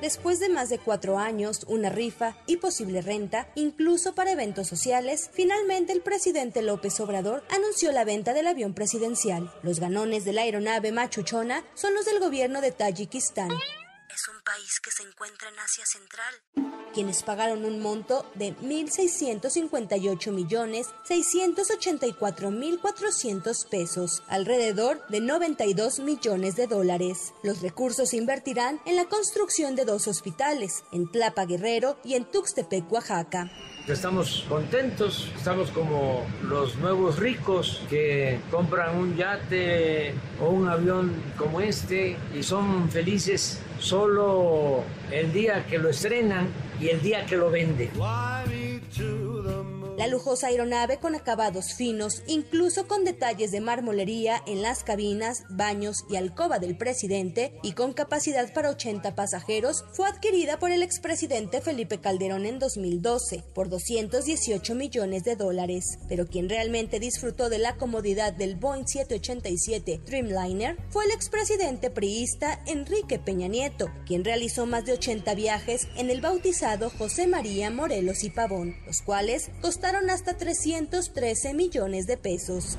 Después de más de cuatro años, una rifa y posible renta, incluso para eventos sociales, finalmente el presidente López Obrador anunció la venta del avión presidencial. Los ganones de la aeronave Machuchona son los del gobierno de Tayikistán es un país que se encuentra en Asia Central. Quienes pagaron un monto de 1.658 millones 684 mil 400 pesos, alrededor de 92 millones de dólares. Los recursos se invertirán en la construcción de dos hospitales, en Tlapa Guerrero y en Tuxtepec, Oaxaca. Estamos contentos, estamos como los nuevos ricos que compran un yate o un avión como este y son felices solo el día que lo estrenan y el día que lo venden. Lujosa aeronave con acabados finos, incluso con detalles de marmolería en las cabinas, baños y alcoba del presidente y con capacidad para 80 pasajeros, fue adquirida por el expresidente Felipe Calderón en 2012 por 218 millones de dólares. Pero quien realmente disfrutó de la comodidad del Boeing 787 Dreamliner fue el expresidente priista Enrique Peña Nieto, quien realizó más de 80 viajes en el bautizado José María Morelos y Pavón, los cuales costaron hasta 313 millones de pesos.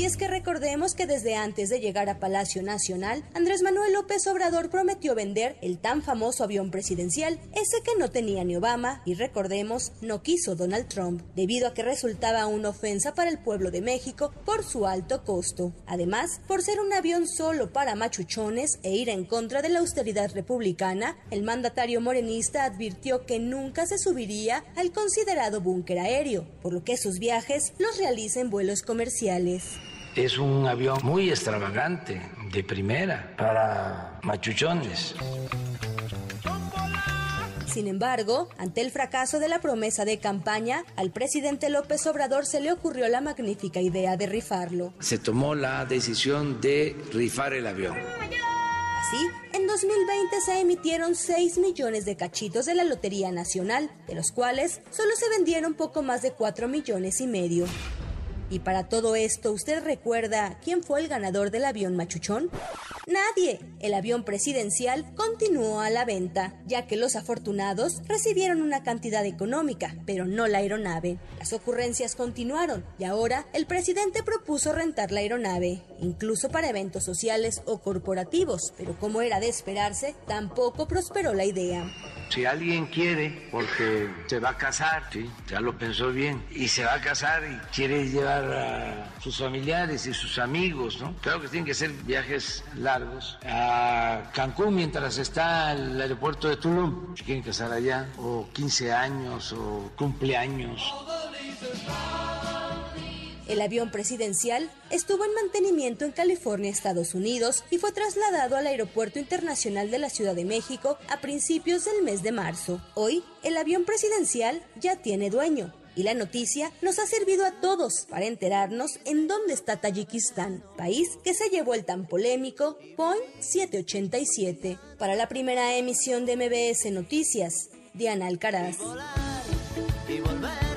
Y es que recordemos que desde antes de llegar a Palacio Nacional, Andrés Manuel López Obrador prometió vender el tan famoso avión presidencial, ese que no tenía ni Obama y recordemos no quiso Donald Trump, debido a que resultaba una ofensa para el pueblo de México por su alto costo. Además, por ser un avión solo para machuchones e ir en contra de la austeridad republicana, el mandatario morenista advirtió que nunca se subiría al considerado búnker aéreo, por lo que sus viajes los realiza en vuelos comerciales. Es un avión muy extravagante, de primera, para machuchones. Sin embargo, ante el fracaso de la promesa de campaña, al presidente López Obrador se le ocurrió la magnífica idea de rifarlo. Se tomó la decisión de rifar el avión. Así, en 2020 se emitieron 6 millones de cachitos de la Lotería Nacional, de los cuales solo se vendieron poco más de 4 millones y medio. Y para todo esto, ¿usted recuerda quién fue el ganador del avión machuchón? Nadie. El avión presidencial continuó a la venta, ya que los afortunados recibieron una cantidad económica, pero no la aeronave. Las ocurrencias continuaron y ahora el presidente propuso rentar la aeronave, incluso para eventos sociales o corporativos, pero como era de esperarse, tampoco prosperó la idea. Si alguien quiere, porque se va a casar, ¿sí? ya lo pensó bien, y se va a casar y quiere llevar a sus familiares y sus amigos, ¿no? Claro que tienen que ser viajes largos. A Cancún mientras está el aeropuerto de Tulum, si quieren casar allá, o 15 años, o cumpleaños. El avión presidencial estuvo en mantenimiento en California, Estados Unidos, y fue trasladado al Aeropuerto Internacional de la Ciudad de México a principios del mes de marzo. Hoy, el avión presidencial ya tiene dueño. Y la noticia nos ha servido a todos para enterarnos en dónde está Tayikistán, país que se llevó el tan polémico Point 787. Para la primera emisión de MBS Noticias, Diana Alcaraz. Y volver